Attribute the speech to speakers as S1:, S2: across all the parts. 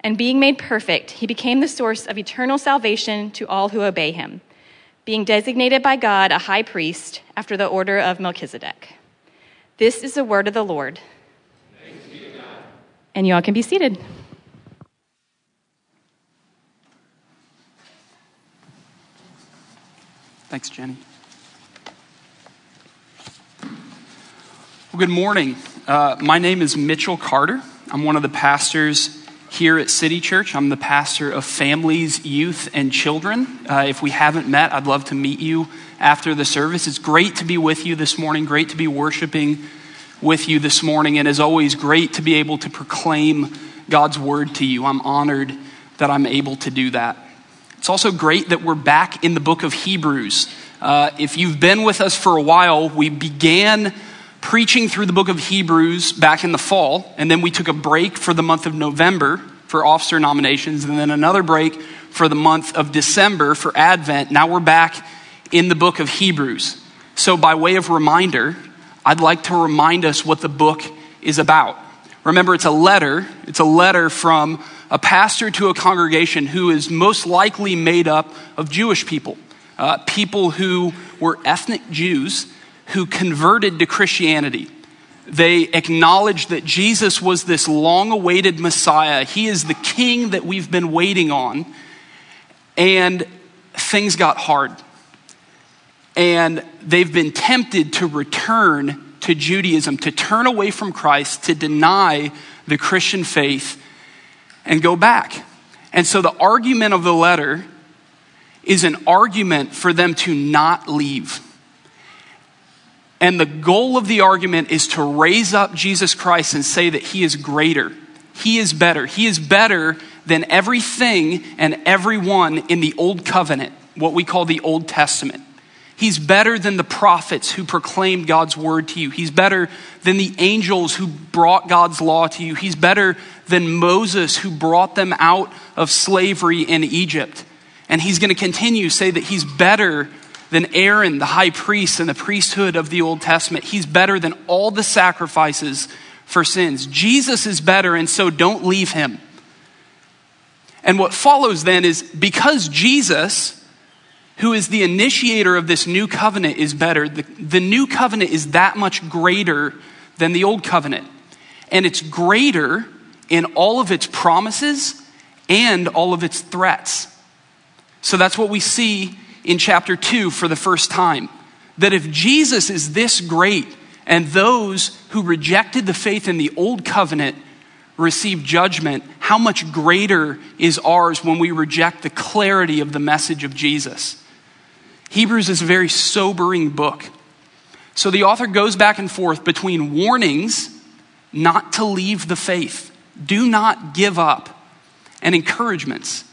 S1: and being made perfect, he became the source of eternal salvation to all who obey him, being designated by God a high priest after the order of Melchizedek. This is the word of the Lord. And you all can be seated.
S2: Thanks, Jenny. Well, good morning. Uh, my name is Mitchell Carter. I'm one of the pastors here at City Church. I'm the pastor of families, youth, and children. Uh, if we haven't met, I'd love to meet you after the service. It's great to be with you this morning, great to be worshiping with you this morning, and as always, great to be able to proclaim God's word to you. I'm honored that I'm able to do that. It's also great that we're back in the book of Hebrews. Uh, if you've been with us for a while, we began preaching through the book of Hebrews back in the fall, and then we took a break for the month of November for officer nominations, and then another break for the month of December for Advent. Now we're back in the book of Hebrews. So, by way of reminder, I'd like to remind us what the book is about. Remember, it's a letter. It's a letter from a pastor to a congregation who is most likely made up of Jewish people, uh, people who were ethnic Jews who converted to Christianity. They acknowledged that Jesus was this long awaited Messiah. He is the king that we've been waiting on. And things got hard. And they've been tempted to return to Judaism, to turn away from Christ, to deny the Christian faith, and go back. And so the argument of the letter is an argument for them to not leave and the goal of the argument is to raise up Jesus Christ and say that he is greater. He is better. He is better than everything and everyone in the Old Covenant, what we call the Old Testament. He's better than the prophets who proclaimed God's word to you. He's better than the angels who brought God's law to you. He's better than Moses who brought them out of slavery in Egypt. And he's going to continue to say that he's better than Aaron, the high priest, and the priesthood of the Old Testament. He's better than all the sacrifices for sins. Jesus is better, and so don't leave him. And what follows then is because Jesus, who is the initiator of this new covenant, is better, the, the new covenant is that much greater than the old covenant. And it's greater in all of its promises and all of its threats. So that's what we see in chapter 2 for the first time. That if Jesus is this great and those who rejected the faith in the old covenant receive judgment, how much greater is ours when we reject the clarity of the message of Jesus? Hebrews is a very sobering book. So the author goes back and forth between warnings not to leave the faith, do not give up, and encouragements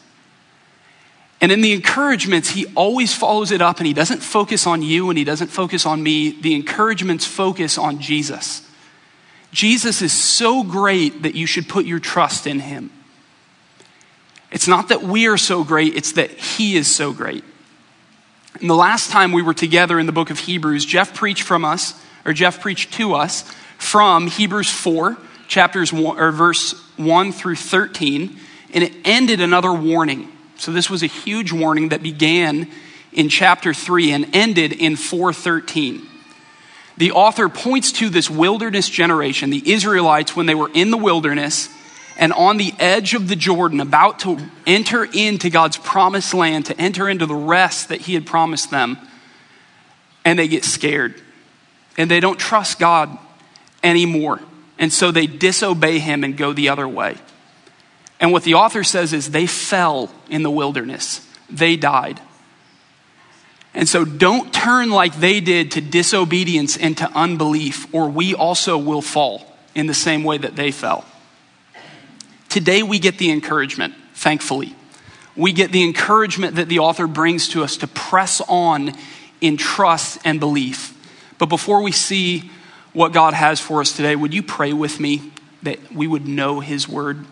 S2: and in the encouragements, he always follows it up and he doesn't focus on you and he doesn't focus on me. The encouragements focus on Jesus. Jesus is so great that you should put your trust in him. It's not that we are so great, it's that he is so great. And the last time we were together in the book of Hebrews, Jeff preached from us, or Jeff preached to us from Hebrews 4, chapters one, or verse 1 through 13, and it ended another warning. So this was a huge warning that began in chapter 3 and ended in 413. The author points to this wilderness generation, the Israelites, when they were in the wilderness and on the edge of the Jordan, about to enter into God's promised land, to enter into the rest that He had promised them, and they get scared. And they don't trust God anymore. And so they disobey Him and go the other way. And what the author says is they fell in the wilderness, they died. And so don't turn like they did to disobedience and to unbelief, or we also will fall in the same way that they fell. Today we get the encouragement, thankfully. We get the encouragement that the author brings to us to press on in trust and belief. But before we see what God has for us today, would you pray with me that we would know his word?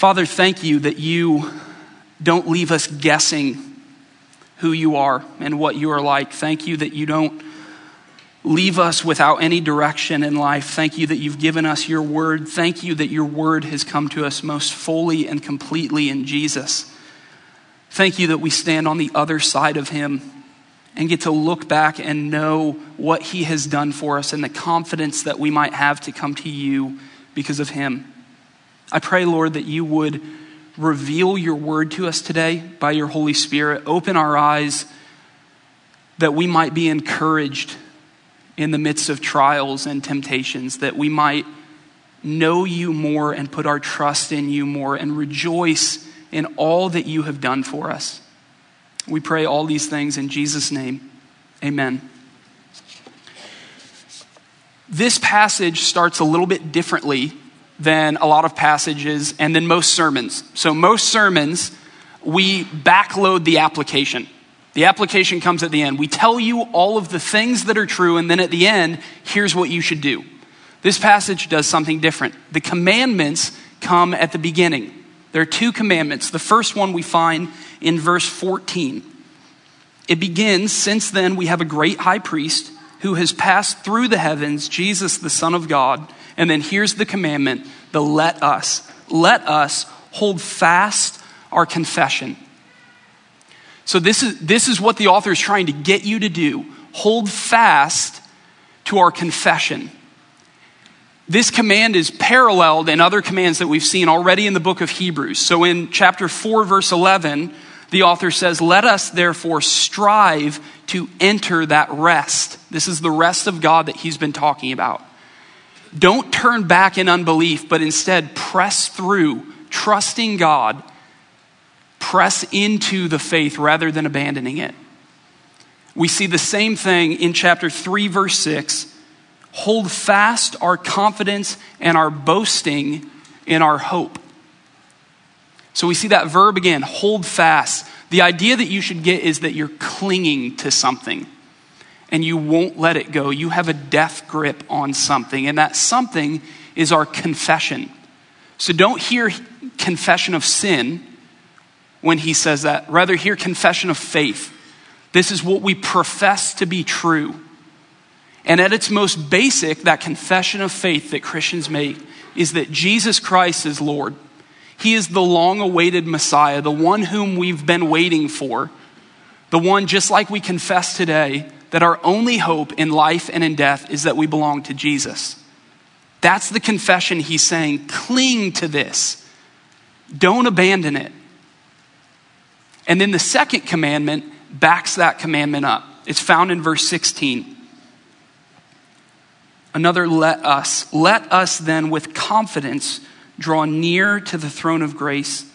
S2: Father, thank you that you don't leave us guessing who you are and what you are like. Thank you that you don't leave us without any direction in life. Thank you that you've given us your word. Thank you that your word has come to us most fully and completely in Jesus. Thank you that we stand on the other side of him and get to look back and know what he has done for us and the confidence that we might have to come to you because of him. I pray, Lord, that you would reveal your word to us today by your Holy Spirit. Open our eyes that we might be encouraged in the midst of trials and temptations, that we might know you more and put our trust in you more and rejoice in all that you have done for us. We pray all these things in Jesus' name. Amen. This passage starts a little bit differently than a lot of passages and than most sermons. So, most sermons, we backload the application. The application comes at the end. We tell you all of the things that are true, and then at the end, here's what you should do. This passage does something different. The commandments come at the beginning. There are two commandments. The first one we find in verse 14. It begins, Since then we have a great high priest who has passed through the heavens, Jesus, the Son of God and then here's the commandment the let us. Let us hold fast our confession. So, this is, this is what the author is trying to get you to do. Hold fast to our confession. This command is paralleled in other commands that we've seen already in the book of Hebrews. So, in chapter 4, verse 11, the author says, Let us therefore strive to enter that rest. This is the rest of God that he's been talking about. Don't turn back in unbelief, but instead press through, trusting God. Press into the faith rather than abandoning it. We see the same thing in chapter 3, verse 6. Hold fast our confidence and our boasting in our hope. So we see that verb again, hold fast. The idea that you should get is that you're clinging to something and you won't let it go. You have a death grip on something, and that something is our confession. So don't hear confession of sin when he says that. Rather, hear confession of faith. This is what we profess to be true. And at its most basic, that confession of faith that Christians make is that Jesus Christ is Lord. He is the long awaited Messiah, the one whom we've been waiting for, the one just like we confess today that our only hope in life and in death is that we belong to Jesus. That's the confession he's saying. Cling to this, don't abandon it. And then the second commandment backs that commandment up. It's found in verse 16. Another let us. Let us then with confidence draw near to the throne of grace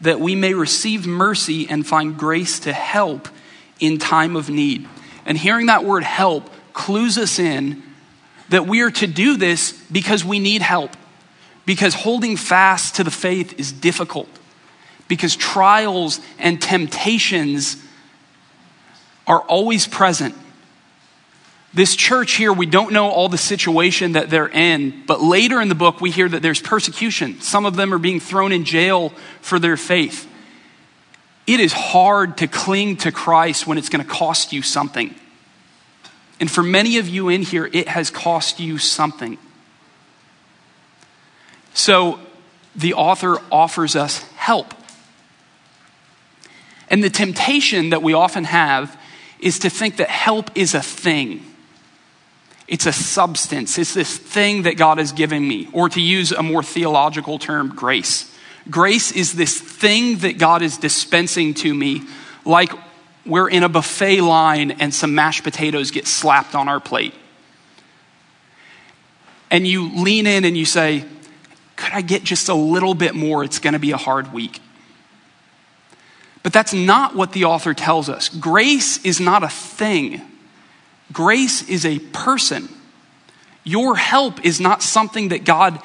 S2: that we may receive mercy and find grace to help in time of need. And hearing that word help clues us in that we are to do this because we need help. Because holding fast to the faith is difficult. Because trials and temptations are always present. This church here, we don't know all the situation that they're in, but later in the book, we hear that there's persecution. Some of them are being thrown in jail for their faith. It is hard to cling to Christ when it's going to cost you something. And for many of you in here, it has cost you something. So the author offers us help. And the temptation that we often have is to think that help is a thing. It's a substance. It's this thing that God has given me. Or to use a more theological term, grace. Grace is this thing that God is dispensing to me, like we're in a buffet line and some mashed potatoes get slapped on our plate. And you lean in and you say, Could I get just a little bit more? It's going to be a hard week. But that's not what the author tells us. Grace is not a thing, grace is a person. Your help is not something that God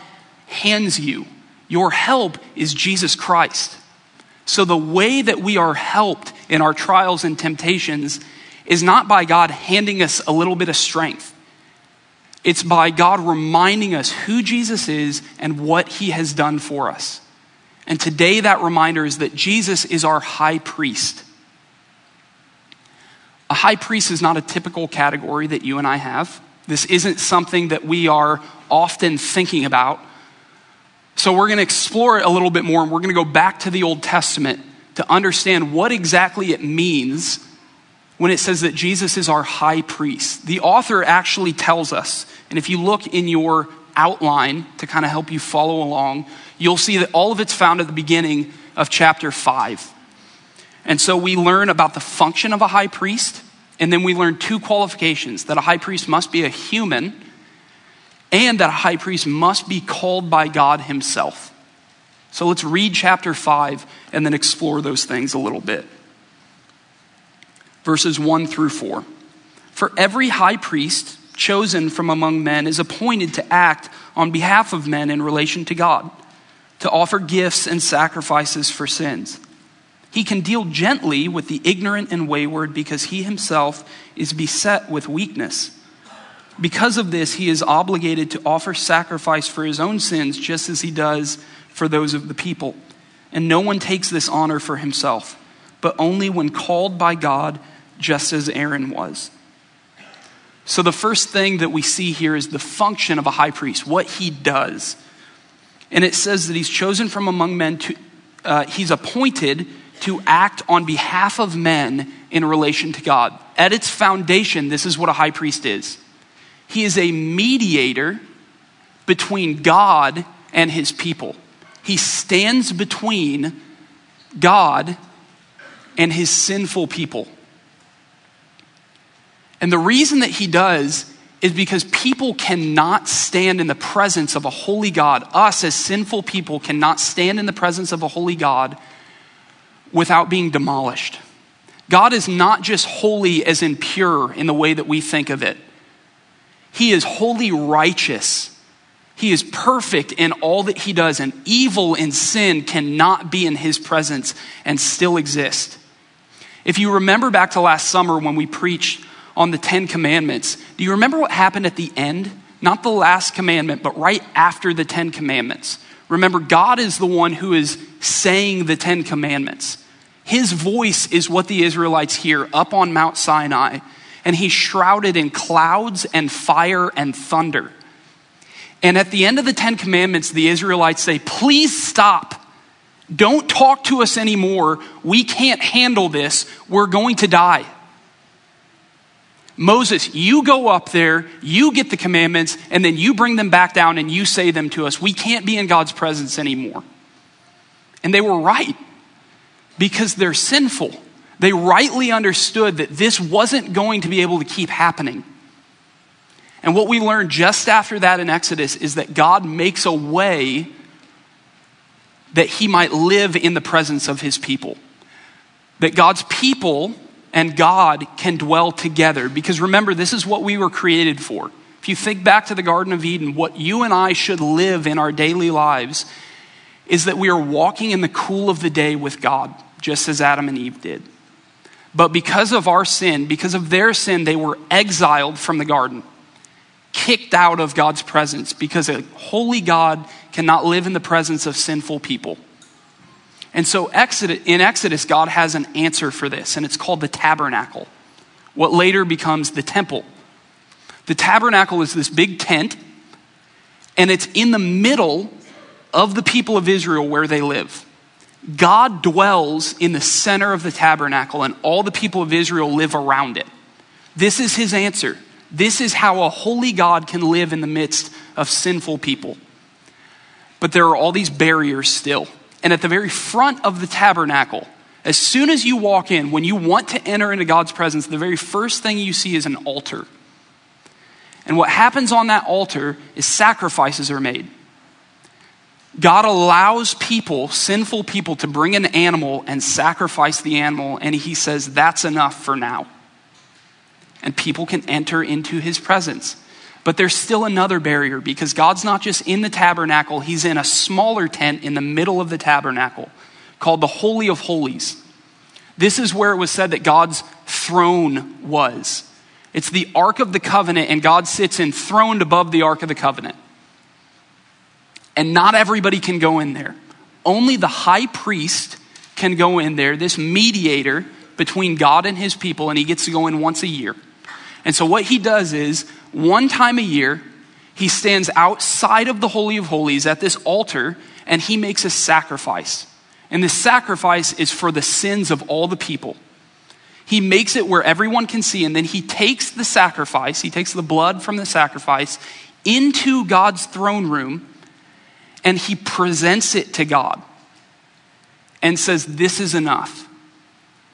S2: hands you, your help is Jesus Christ. So, the way that we are helped in our trials and temptations is not by God handing us a little bit of strength. It's by God reminding us who Jesus is and what he has done for us. And today, that reminder is that Jesus is our high priest. A high priest is not a typical category that you and I have. This isn't something that we are often thinking about so we're going to explore it a little bit more and we're going to go back to the Old Testament to understand what exactly it means when it says that Jesus is our high priest. The author actually tells us, and if you look in your outline to kind of help you follow along, you'll see that all of it's found at the beginning of chapter 5. And so we learn about the function of a high priest, and then we learn two qualifications that a high priest must be a human and that a high priest must be called by God himself. So let's read chapter 5 and then explore those things a little bit. Verses 1 through 4. For every high priest chosen from among men is appointed to act on behalf of men in relation to God, to offer gifts and sacrifices for sins. He can deal gently with the ignorant and wayward because he himself is beset with weakness. Because of this, he is obligated to offer sacrifice for his own sins, just as he does for those of the people. And no one takes this honor for himself, but only when called by God, just as Aaron was. So, the first thing that we see here is the function of a high priest, what he does. And it says that he's chosen from among men to, uh, he's appointed to act on behalf of men in relation to God. At its foundation, this is what a high priest is he is a mediator between God and his people. He stands between God and his sinful people. And the reason that he does is because people cannot stand in the presence of a holy God. Us, as sinful people, cannot stand in the presence of a holy God without being demolished. God is not just holy as in pure in the way that we think of it. He is wholly righteous. He is perfect in all that he does, and evil and sin cannot be in his presence and still exist. If you remember back to last summer when we preached on the Ten Commandments, do you remember what happened at the end? Not the last commandment, but right after the Ten Commandments. Remember, God is the one who is saying the Ten Commandments. His voice is what the Israelites hear up on Mount Sinai and he's shrouded in clouds and fire and thunder. And at the end of the Ten Commandments, the Israelites say, Please stop. Don't talk to us anymore. We can't handle this. We're going to die. Moses, you go up there, you get the commandments, and then you bring them back down and you say them to us. We can't be in God's presence anymore. And they were right because they're sinful. They rightly understood that this wasn't going to be able to keep happening. And what we learned just after that in Exodus is that God makes a way that he might live in the presence of his people. That God's people and God can dwell together. Because remember, this is what we were created for. If you think back to the Garden of Eden, what you and I should live in our daily lives is that we are walking in the cool of the day with God, just as Adam and Eve did. But because of our sin, because of their sin, they were exiled from the garden, kicked out of God's presence, because a holy God cannot live in the presence of sinful people. And so Exodus, in Exodus, God has an answer for this, and it's called the tabernacle, what later becomes the temple, The tabernacle is this big tent, and it's in the middle of the people of Israel where they live. God dwells in the center of the tabernacle, and all the people of Israel live around it. This is his answer. This is how a holy God can live in the midst of sinful people. But there are all these barriers still. And at the very front of the tabernacle, as soon as you walk in, when you want to enter into God's presence, the very first thing you see is an altar. And what happens on that altar is sacrifices are made. God allows people, sinful people, to bring an animal and sacrifice the animal, and he says, That's enough for now. And people can enter into his presence. But there's still another barrier because God's not just in the tabernacle, he's in a smaller tent in the middle of the tabernacle called the Holy of Holies. This is where it was said that God's throne was. It's the Ark of the Covenant, and God sits enthroned above the Ark of the Covenant. And not everybody can go in there. Only the high priest can go in there, this mediator between God and his people, and he gets to go in once a year. And so, what he does is, one time a year, he stands outside of the Holy of Holies at this altar and he makes a sacrifice. And this sacrifice is for the sins of all the people. He makes it where everyone can see, and then he takes the sacrifice, he takes the blood from the sacrifice into God's throne room, and he presents it to God and says, This is enough.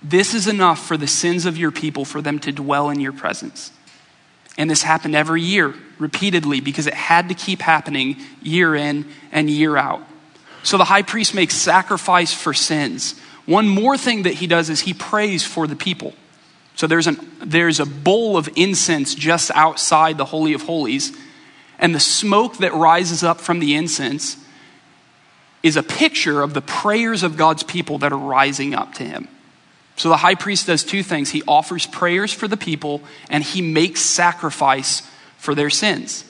S2: This is enough for the sins of your people for them to dwell in your presence. And this happened every year, repeatedly, because it had to keep happening year in and year out. So the high priest makes sacrifice for sins. One more thing that he does is he prays for the people. So there's, an, there's a bowl of incense just outside the Holy of Holies, and the smoke that rises up from the incense is a picture of the prayers of God's people that are rising up to him. So the high priest does two things he offers prayers for the people, and he makes sacrifice for their sins.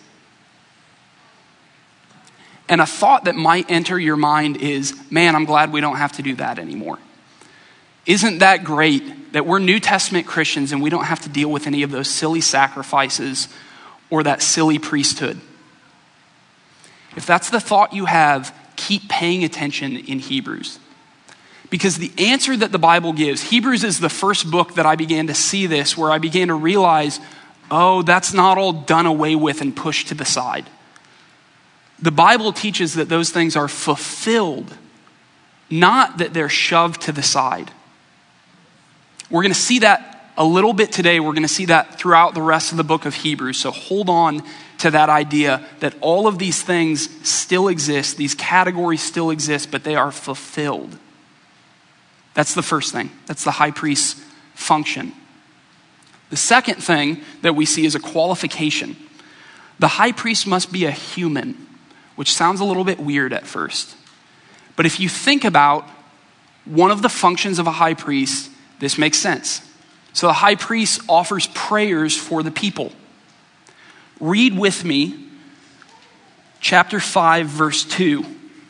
S2: And a thought that might enter your mind is man, I'm glad we don't have to do that anymore. Isn't that great that we're New Testament Christians and we don't have to deal with any of those silly sacrifices or that silly priesthood? If that's the thought you have, keep paying attention in Hebrews. Because the answer that the Bible gives, Hebrews is the first book that I began to see this, where I began to realize, oh, that's not all done away with and pushed to the side. The Bible teaches that those things are fulfilled, not that they're shoved to the side. We're going to see that a little bit today. We're going to see that throughout the rest of the book of Hebrews. So hold on to that idea that all of these things still exist, these categories still exist, but they are fulfilled. That's the first thing. That's the high priest's function. The second thing that we see is a qualification. The high priest must be a human, which sounds a little bit weird at first. But if you think about one of the functions of a high priest, this makes sense. So the high priest offers prayers for the people. Read with me chapter 5, verse 2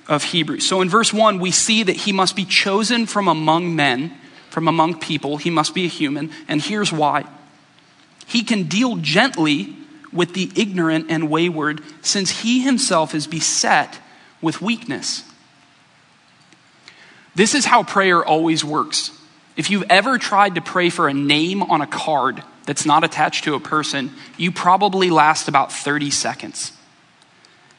S2: of Hebrews. So in verse 1, we see that he must be chosen from among men, from among people. He must be a human. And here's why he can deal gently with the ignorant and wayward, since he himself is beset with weakness. This is how prayer always works. If you've ever tried to pray for a name on a card that's not attached to a person, you probably last about 30 seconds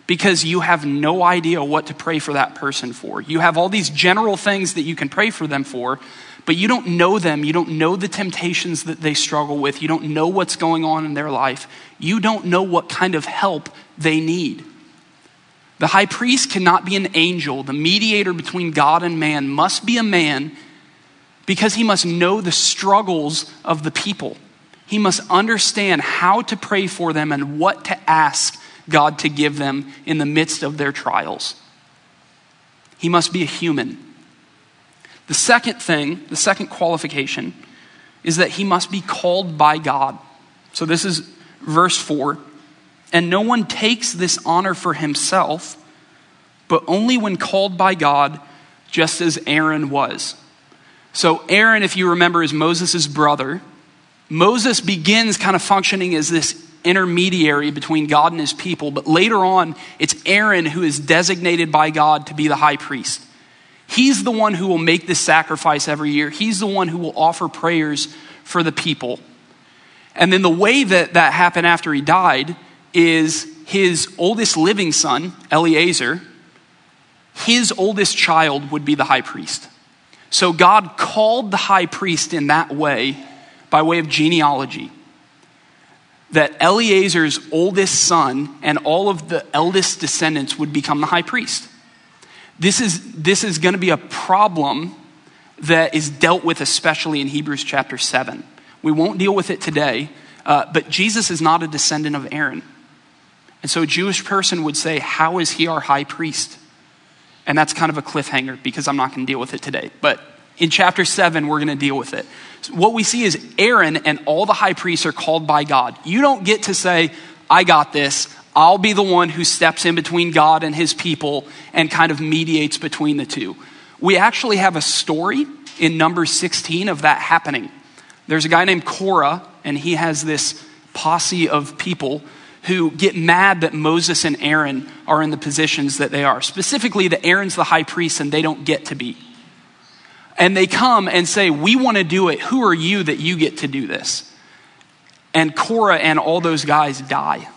S2: because you have no idea what to pray for that person for. You have all these general things that you can pray for them for, but you don't know them. You don't know the temptations that they struggle with. You don't know what's going on in their life. You don't know what kind of help they need. The high priest cannot be an angel. The mediator between God and man must be a man because he must know the struggles of the people. He must understand how to pray for them and what to ask God to give them in the midst of their trials. He must be a human. The second thing, the second qualification, is that he must be called by God. So this is verse 4. And no one takes this honor for himself, but only when called by God, just as Aaron was. So, Aaron, if you remember, is Moses' brother. Moses begins kind of functioning as this intermediary between God and his people, but later on, it's Aaron who is designated by God to be the high priest. He's the one who will make this sacrifice every year, he's the one who will offer prayers for the people. And then the way that that happened after he died is his oldest living son, Eleazar, his oldest child would be the high priest. So God called the high priest in that way by way of genealogy. That Eleazar's oldest son and all of the eldest descendants would become the high priest. This is, this is going to be a problem that is dealt with, especially in Hebrews chapter 7. We won't deal with it today, uh, but Jesus is not a descendant of Aaron. And so a Jewish person would say, How is he our high priest? And that's kind of a cliffhanger because I'm not going to deal with it today. But in chapter 7, we're going to deal with it. What we see is Aaron and all the high priests are called by God. You don't get to say, I got this. I'll be the one who steps in between God and his people and kind of mediates between the two. We actually have a story in number 16 of that happening. There's a guy named Korah, and he has this posse of people who get mad that Moses and Aaron are in the positions that they are. Specifically, that Aaron's the high priest and they don't get to be. And they come and say, We want to do it. Who are you that you get to do this? And Korah and all those guys die.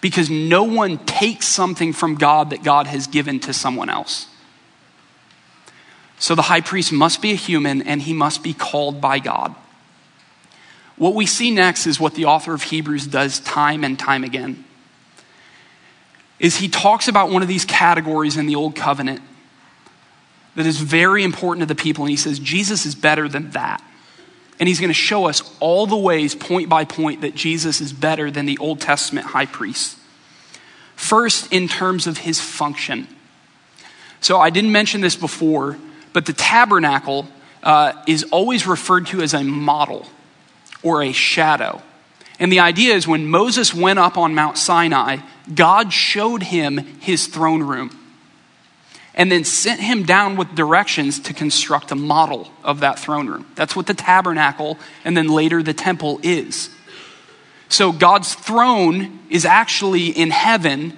S2: Because no one takes something from God that God has given to someone else. So the high priest must be a human and he must be called by God. What we see next is what the author of Hebrews does time and time again. Is he talks about one of these categories in the old covenant that is very important to the people and he says Jesus is better than that. And he's going to show us all the ways point by point that Jesus is better than the Old Testament high priest. First in terms of his function. So I didn't mention this before, but the tabernacle uh, is always referred to as a model or a shadow. And the idea is when Moses went up on Mount Sinai, God showed him his throne room and then sent him down with directions to construct a model of that throne room. That's what the tabernacle and then later the temple is. So God's throne is actually in heaven,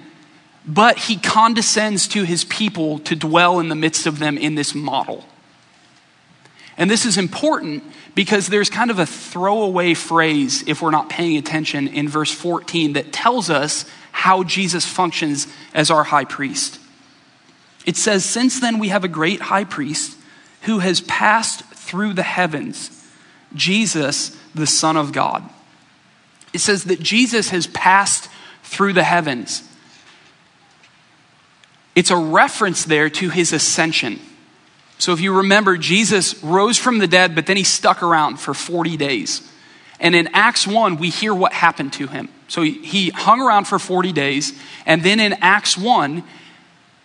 S2: but he condescends to his people to dwell in the midst of them in this model. And this is important because there's kind of a throwaway phrase, if we're not paying attention, in verse 14 that tells us how Jesus functions as our high priest. It says, Since then we have a great high priest who has passed through the heavens, Jesus, the Son of God. It says that Jesus has passed through the heavens. It's a reference there to his ascension. So if you remember, Jesus rose from the dead, but then he stuck around for 40 days. And in Acts 1, we hear what happened to him. So he hung around for 40 days, and then in Acts 1,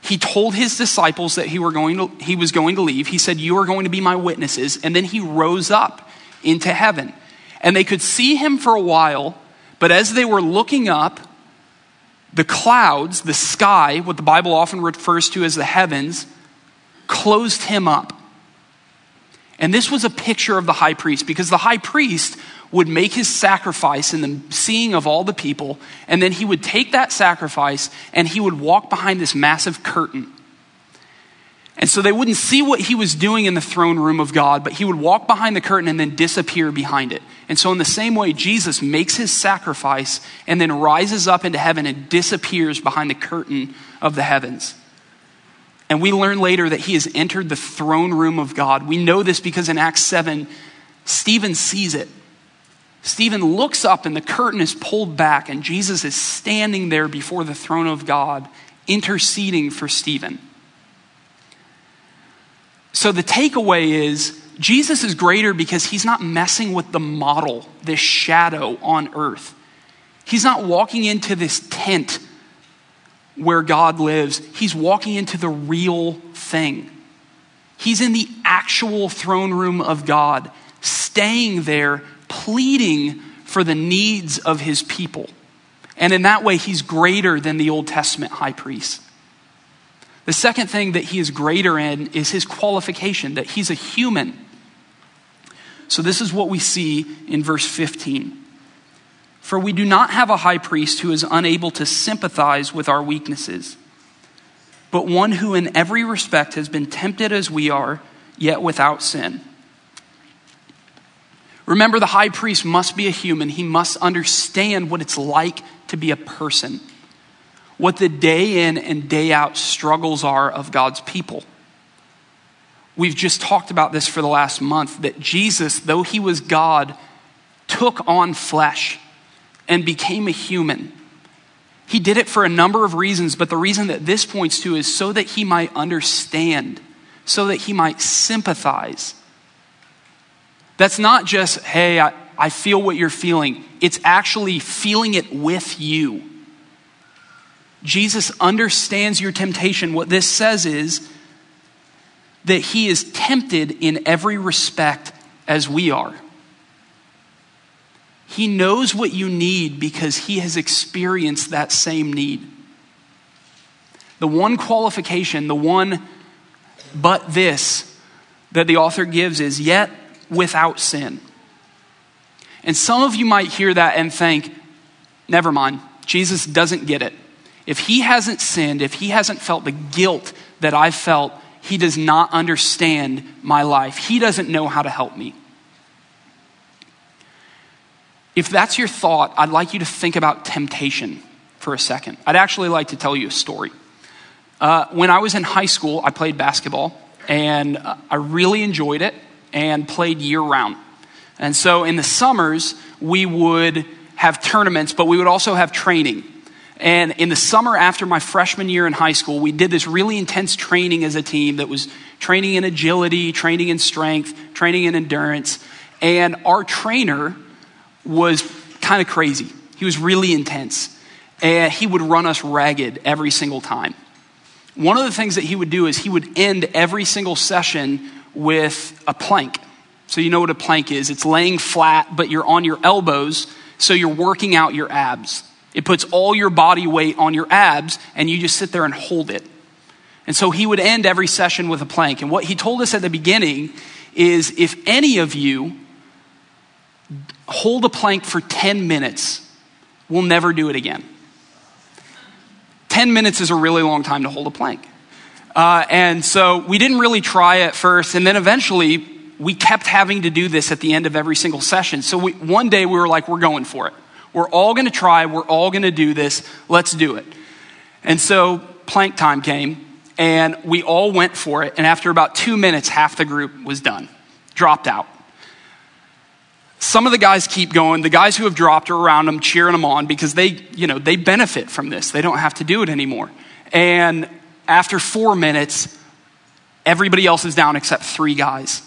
S2: he told his disciples that he, were going to, he was going to leave. He said, You are going to be my witnesses. And then he rose up into heaven. And they could see him for a while, but as they were looking up, the clouds, the sky, what the Bible often refers to as the heavens, closed him up. And this was a picture of the high priest because the high priest would make his sacrifice in the seeing of all the people, and then he would take that sacrifice and he would walk behind this massive curtain. And so they wouldn't see what he was doing in the throne room of God, but he would walk behind the curtain and then disappear behind it. And so, in the same way, Jesus makes his sacrifice and then rises up into heaven and disappears behind the curtain of the heavens. And we learn later that he has entered the throne room of God. We know this because in Acts 7, Stephen sees it. Stephen looks up and the curtain is pulled back, and Jesus is standing there before the throne of God, interceding for Stephen. So the takeaway is Jesus is greater because he's not messing with the model, this shadow on earth. He's not walking into this tent where God lives, he's walking into the real thing. He's in the actual throne room of God, staying there, pleading for the needs of his people. And in that way, he's greater than the Old Testament high priest. The second thing that he is greater in is his qualification, that he's a human. So, this is what we see in verse 15. For we do not have a high priest who is unable to sympathize with our weaknesses, but one who in every respect has been tempted as we are, yet without sin. Remember, the high priest must be a human. He must understand what it's like to be a person, what the day in and day out struggles are of God's people. We've just talked about this for the last month that Jesus, though he was God, took on flesh and became a human. He did it for a number of reasons, but the reason that this points to is so that he might understand, so that he might sympathize. That's not just, hey, I, I feel what you're feeling. It's actually feeling it with you. Jesus understands your temptation. What this says is that he is tempted in every respect as we are. He knows what you need because he has experienced that same need. The one qualification, the one but this that the author gives is yet without sin. And some of you might hear that and think, never mind, Jesus doesn't get it. If he hasn't sinned, if he hasn't felt the guilt that I felt, he does not understand my life. He doesn't know how to help me. If that's your thought, I'd like you to think about temptation for a second. I'd actually like to tell you a story. Uh, when I was in high school, I played basketball, and uh, I really enjoyed it and played year round. And so in the summers, we would have tournaments, but we would also have training. And in the summer after my freshman year in high school, we did this really intense training as a team that was training in agility, training in strength, training in endurance. And our trainer was kind of crazy. He was really intense. And he would run us ragged every single time. One of the things that he would do is he would end every single session with a plank. So, you know what a plank is it's laying flat, but you're on your elbows, so you're working out your abs. It puts all your body weight on your abs, and you just sit there and hold it. And so he would end every session with a plank. And what he told us at the beginning is if any of you hold a plank for 10 minutes, we'll never do it again. 10 minutes is a really long time to hold a plank. Uh, and so we didn't really try at first, and then eventually we kept having to do this at the end of every single session. So we, one day we were like, we're going for it. We're all going to try, we're all going to do this, let's do it. And so plank time came, and we all went for it, and after about two minutes, half the group was done, dropped out. Some of the guys keep going. The guys who have dropped are around them, cheering them on because they, you know, they benefit from this. They don't have to do it anymore. And after four minutes, everybody else is down except three guys.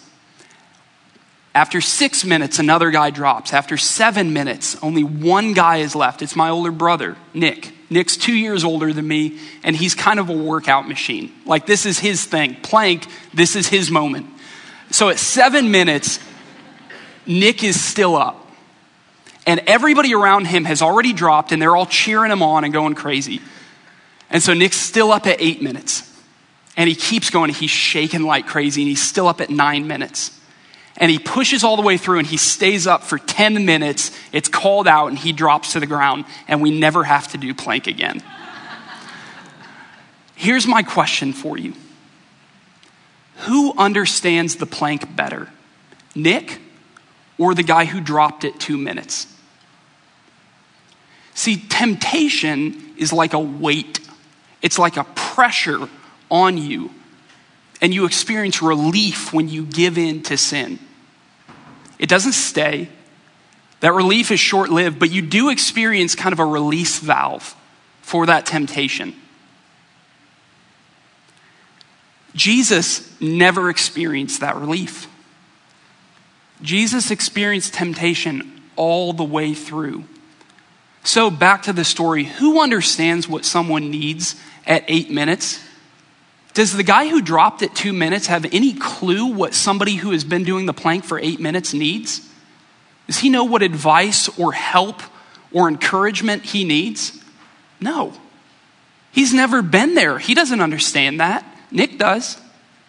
S2: After six minutes, another guy drops. After seven minutes, only one guy is left. It's my older brother, Nick. Nick's two years older than me, and he's kind of a workout machine. Like, this is his thing. Plank, this is his moment. So at seven minutes, Nick is still up. And everybody around him has already dropped, and they're all cheering him on and going crazy. And so Nick's still up at eight minutes. And he keeps going. He's shaking like crazy, and he's still up at nine minutes. And he pushes all the way through, and he stays up for 10 minutes. It's called out, and he drops to the ground, and we never have to do plank again. Here's my question for you Who understands the plank better, Nick or the guy who dropped it two minutes. See, temptation is like a weight, it's like a pressure on you, and you experience relief when you give in to sin. It doesn't stay. That relief is short lived, but you do experience kind of a release valve for that temptation. Jesus never experienced that relief. Jesus experienced temptation all the way through. So, back to the story who understands what someone needs at eight minutes? Does the guy who dropped at two minutes have any clue what somebody who has been doing the plank for eight minutes needs? Does he know what advice or help or encouragement he needs? No. He's never been there. He doesn't understand that. Nick does.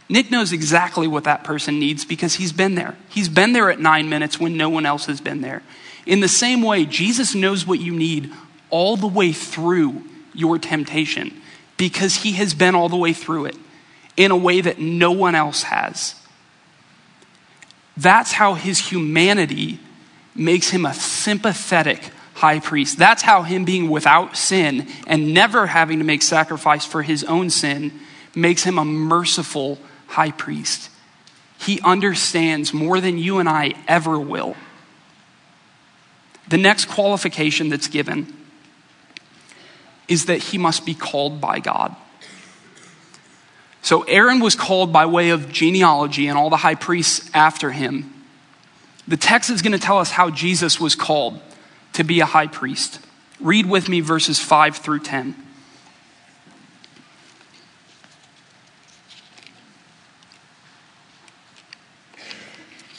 S2: Nick knows exactly what that person needs because he's been there. He's been there at nine minutes when no one else has been there. In the same way, Jesus knows what you need all the way through your temptation because he has been all the way through it in a way that no one else has. That's how his humanity makes him a sympathetic high priest. That's how him being without sin and never having to make sacrifice for his own sin makes him a merciful high priest. He understands more than you and I ever will. The next qualification that's given is that he must be called by God. So Aaron was called by way of genealogy and all the high priests after him. The text is going to tell us how Jesus was called to be a high priest. Read with me verses 5 through 10.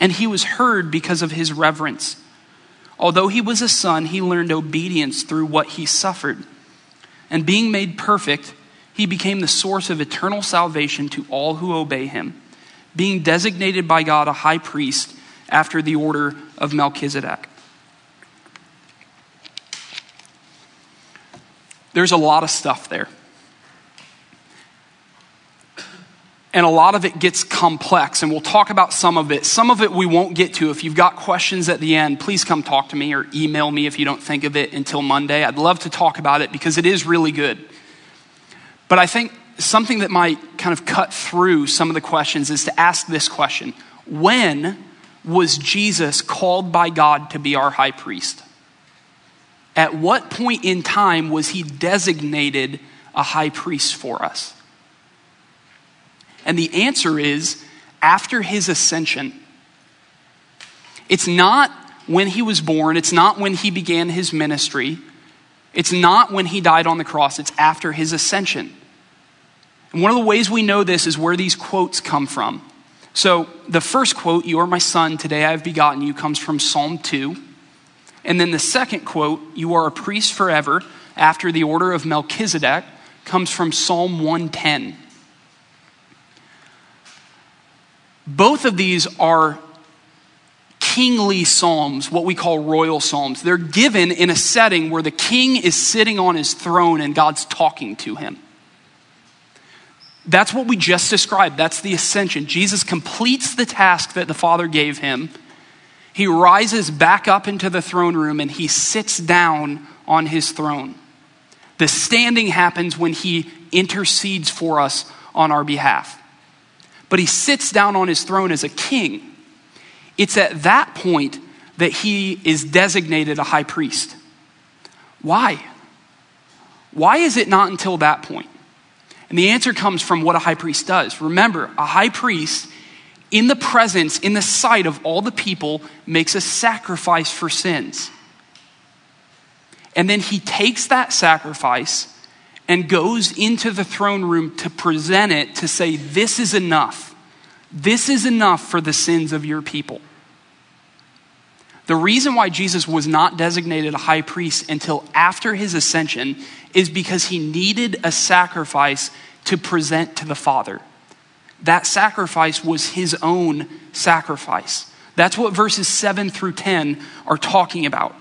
S2: And he was heard because of his reverence. Although he was a son, he learned obedience through what he suffered. And being made perfect, he became the source of eternal salvation to all who obey him, being designated by God a high priest after the order of Melchizedek. There's a lot of stuff there. And a lot of it gets complex, and we'll talk about some of it. Some of it we won't get to. If you've got questions at the end, please come talk to me or email me if you don't think of it until Monday. I'd love to talk about it because it is really good. But I think something that might kind of cut through some of the questions is to ask this question When was Jesus called by God to be our high priest? At what point in time was he designated a high priest for us? And the answer is after his ascension. It's not when he was born, it's not when he began his ministry, it's not when he died on the cross, it's after his ascension. And one of the ways we know this is where these quotes come from. So the first quote, You are my son, today I have begotten you, comes from Psalm 2. And then the second quote, You are a priest forever, after the order of Melchizedek, comes from Psalm 110. Both of these are kingly psalms, what we call royal psalms. They're given in a setting where the king is sitting on his throne and God's talking to him. That's what we just described. That's the ascension. Jesus completes the task that the Father gave him. He rises back up into the throne room and he sits down on his throne. The standing happens when he intercedes for us on our behalf but he sits down on his throne as a king. It's at that point that he is designated a high priest. Why? Why is it not until that point? And the answer comes from what a high priest does. Remember, a high priest, in the presence, in the sight of all the people, makes a sacrifice for sins. And then he takes that sacrifice and goes into the throne room to present it to say, This is enough. This is enough for the sins of your people. The reason why Jesus was not designated a high priest until after his ascension is because he needed a sacrifice to present to the Father. That sacrifice was his own sacrifice. That's what verses 7 through 10 are talking about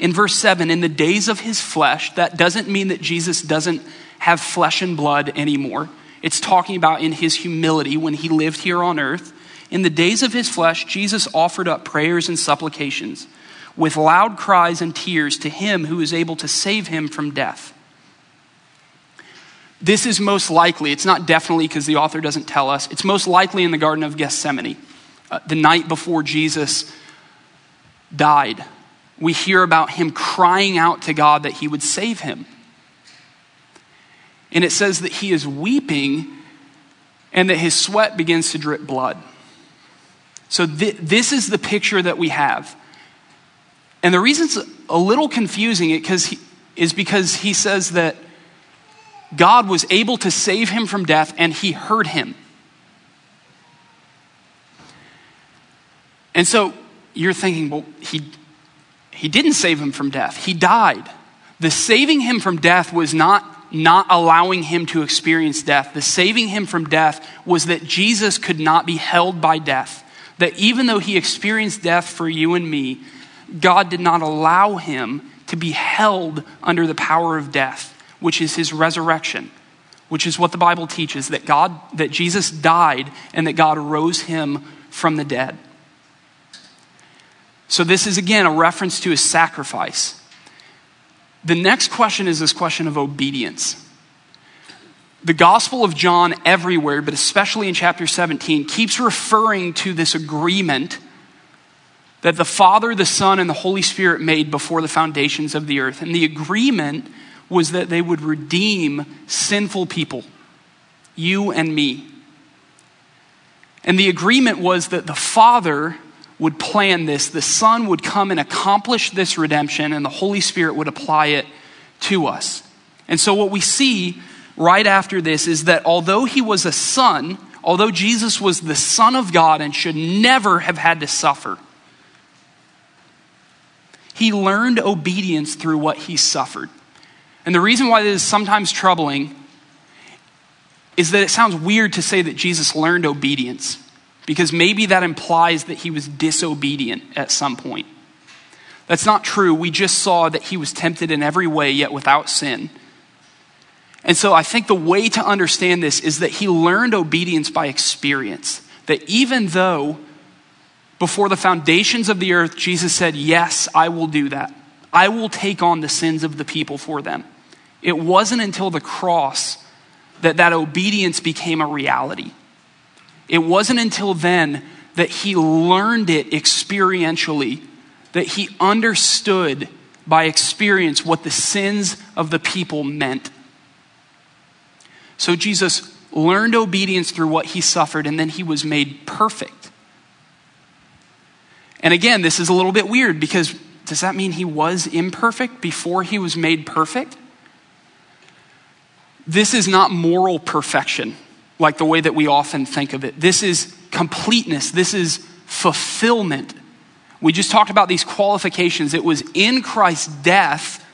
S2: in verse 7, in the days of his flesh, that doesn't mean that Jesus doesn't have flesh and blood anymore. It's talking about in his humility when he lived here on earth. In the days of his flesh, Jesus offered up prayers and supplications with loud cries and tears to him who is able to save him from death. This is most likely, it's not definitely because the author doesn't tell us, it's most likely in the Garden of Gethsemane, uh, the night before Jesus died we hear about him crying out to God that he would save him. And it says that he is weeping and that his sweat begins to drip blood. So, th- this is the picture that we have. And the reason it's a little confusing it he, is because he says that God was able to save him from death and he heard him. And so you're thinking, well, he, he didn't save him from death, he died. The saving him from death was not not allowing him to experience death. The saving him from death was that Jesus could not be held by death. That even though he experienced death for you and me, God did not allow him to be held under the power of death, which is his resurrection, which is what the Bible teaches that God that Jesus died and that God rose him from the dead. So this is again a reference to his sacrifice. The next question is this question of obedience. The Gospel of John, everywhere, but especially in chapter 17, keeps referring to this agreement that the Father, the Son, and the Holy Spirit made before the foundations of the earth. And the agreement was that they would redeem sinful people, you and me. And the agreement was that the Father would plan this, the Son would come and accomplish this redemption, and the Holy Spirit would apply it to us. And so, what we see right after this is that although he was a son, although Jesus was the Son of God and should never have had to suffer, he learned obedience through what he suffered. And the reason why this is sometimes troubling is that it sounds weird to say that Jesus learned obedience because maybe that implies that he was disobedient at some point. That's not true. We just saw that he was tempted in every way, yet without sin. And so I think the way to understand this is that he learned obedience by experience. That even though before the foundations of the earth, Jesus said, Yes, I will do that. I will take on the sins of the people for them. It wasn't until the cross that that obedience became a reality. It wasn't until then that he learned it experientially, that he understood by experience what the sins of the people meant. So Jesus learned obedience through what he suffered, and then he was made perfect. And again, this is a little bit weird because does that mean he was imperfect before he was made perfect? This is not moral perfection like the way that we often think of it. This is completeness, this is fulfillment. We just talked about these qualifications. It was in Christ's death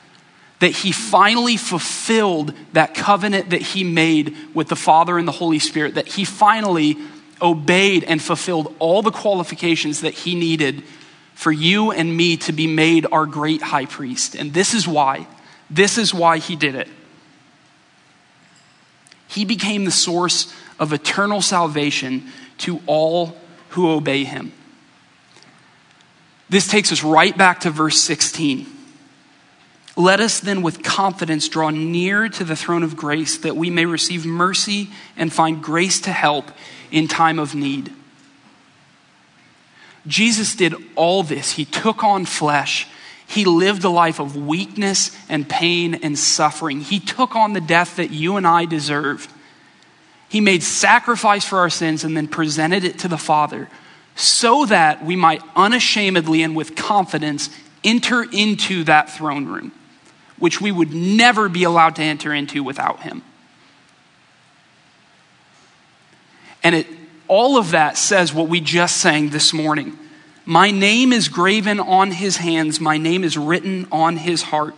S2: that he finally fulfilled that covenant that he made with the Father and the Holy Spirit, that he finally obeyed and fulfilled all the qualifications that he needed for you and me to be made our great high priest. And this is why. This is why he did it. He became the source of eternal salvation to all who obey him. This takes us right back to verse 16. Let us then with confidence draw near to the throne of grace that we may receive mercy and find grace to help in time of need. Jesus did all this. He took on flesh. He lived a life of weakness and pain and suffering. He took on the death that you and I deserve. He made sacrifice for our sins and then presented it to the Father so that we might unashamedly and with confidence enter into that throne room, which we would never be allowed to enter into without Him. And it, all of that says what we just sang this morning. My name is graven on his hands, my name is written on his heart.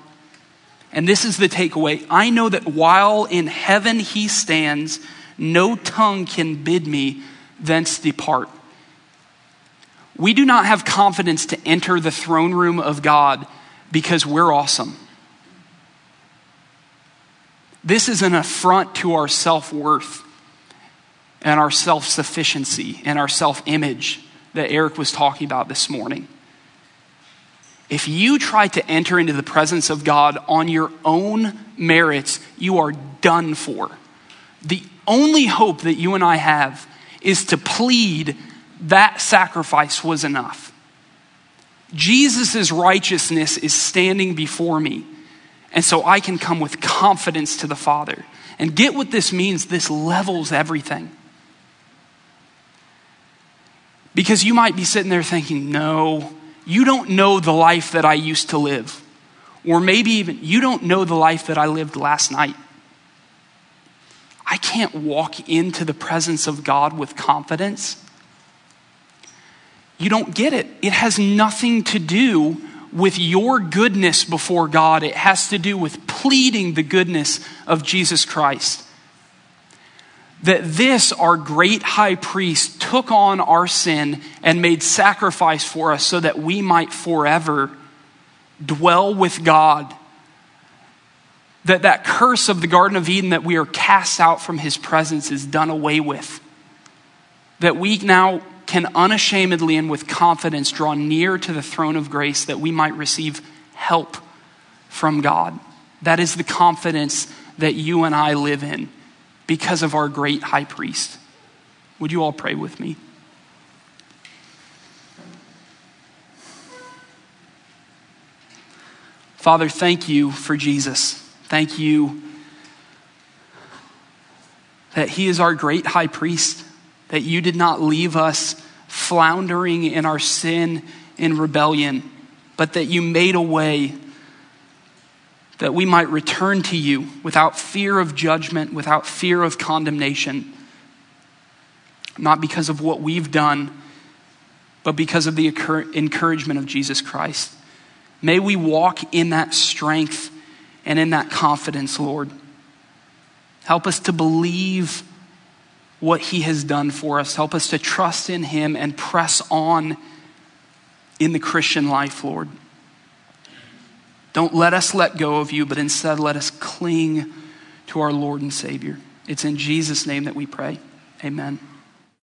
S2: And this is the takeaway. I know that while in heaven he stands, no tongue can bid me thence depart. We do not have confidence to enter the throne room of God because we're awesome. This is an affront to our self worth and our self sufficiency and our self image that Eric was talking about this morning. If you try to enter into the presence of God on your own merits, you are done for. The only hope that you and I have is to plead that sacrifice was enough. Jesus' righteousness is standing before me. And so I can come with confidence to the Father. And get what this means this levels everything. Because you might be sitting there thinking, no, you don't know the life that I used to live. Or maybe even, you don't know the life that I lived last night. I can't walk into the presence of God with confidence. You don't get it. It has nothing to do with your goodness before God, it has to do with pleading the goodness of Jesus Christ. That this, our great high priest, took on our sin and made sacrifice for us so that we might forever dwell with God that that curse of the Garden of Eden that we are cast out from his presence is done away with. That we now can unashamedly and with confidence draw near to the throne of grace that we might receive help from God. That is the confidence that you and I live in because of our great high priest. Would you all pray with me? Father, thank you for Jesus. Thank you that He is our great high priest, that you did not leave us floundering in our sin and rebellion, but that you made a way that we might return to you without fear of judgment, without fear of condemnation, not because of what we've done, but because of the encouragement of Jesus Christ. May we walk in that strength and in that confidence, Lord. Help us to believe what He has done for us. Help us to trust in Him and press on in the Christian life, Lord. Don't let us let go of you, but instead let us cling to our Lord and Savior. It's in Jesus' name that we pray. Amen.